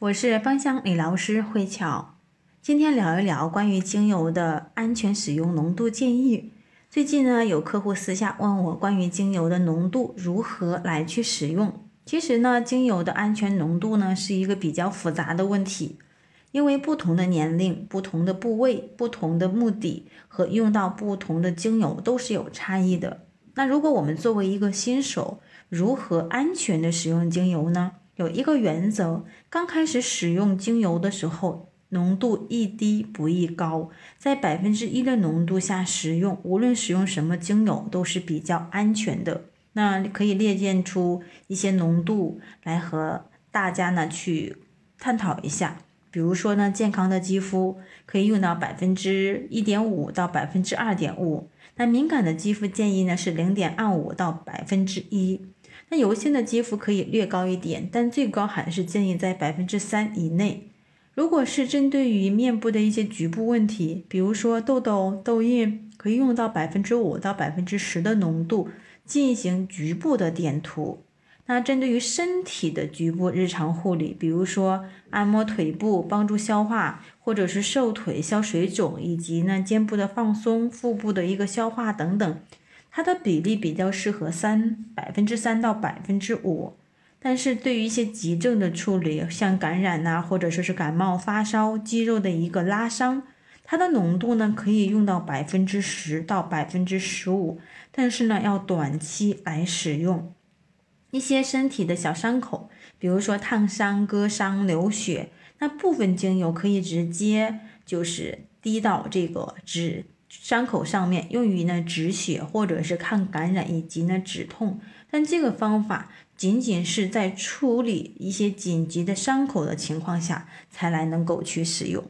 我是芳香理疗师慧巧，今天聊一聊关于精油的安全使用浓度建议。最近呢，有客户私下问我关于精油的浓度如何来去使用。其实呢，精油的安全浓度呢是一个比较复杂的问题，因为不同的年龄、不同的部位、不同的目的和用到不同的精油都是有差异的。那如果我们作为一个新手，如何安全的使用精油呢？有一个原则，刚开始使用精油的时候，浓度宜低不宜高，在百分之一的浓度下使用，无论使用什么精油都是比较安全的。那可以列荐出一些浓度来和大家呢去探讨一下。比如说呢，健康的肌肤可以用到百分之一点五到百分之二点五，那敏感的肌肤建议呢是零点二五到百分之一。那油性的肌肤可以略高一点，但最高还是建议在百分之三以内。如果是针对于面部的一些局部问题，比如说痘痘、痘印，可以用到百分之五到百分之十的浓度进行局部的点涂。那针对于身体的局部日常护理，比如说按摩腿部帮助消化，或者是瘦腿消水肿，以及呢肩部的放松、腹部的一个消化等等。它的比例比较适合三百分之三到百分之五，但是对于一些急症的处理，像感染呐，或者说是感冒发烧、肌肉的一个拉伤，它的浓度呢可以用到百分之十到百分之十五，但是呢要短期来使用。一些身体的小伤口，比如说烫伤、割伤、流血，那部分精油可以直接就是滴到这个止。伤口上面用于呢止血或者是抗感染以及呢止痛，但这个方法仅仅是在处理一些紧急的伤口的情况下才来能够去使用。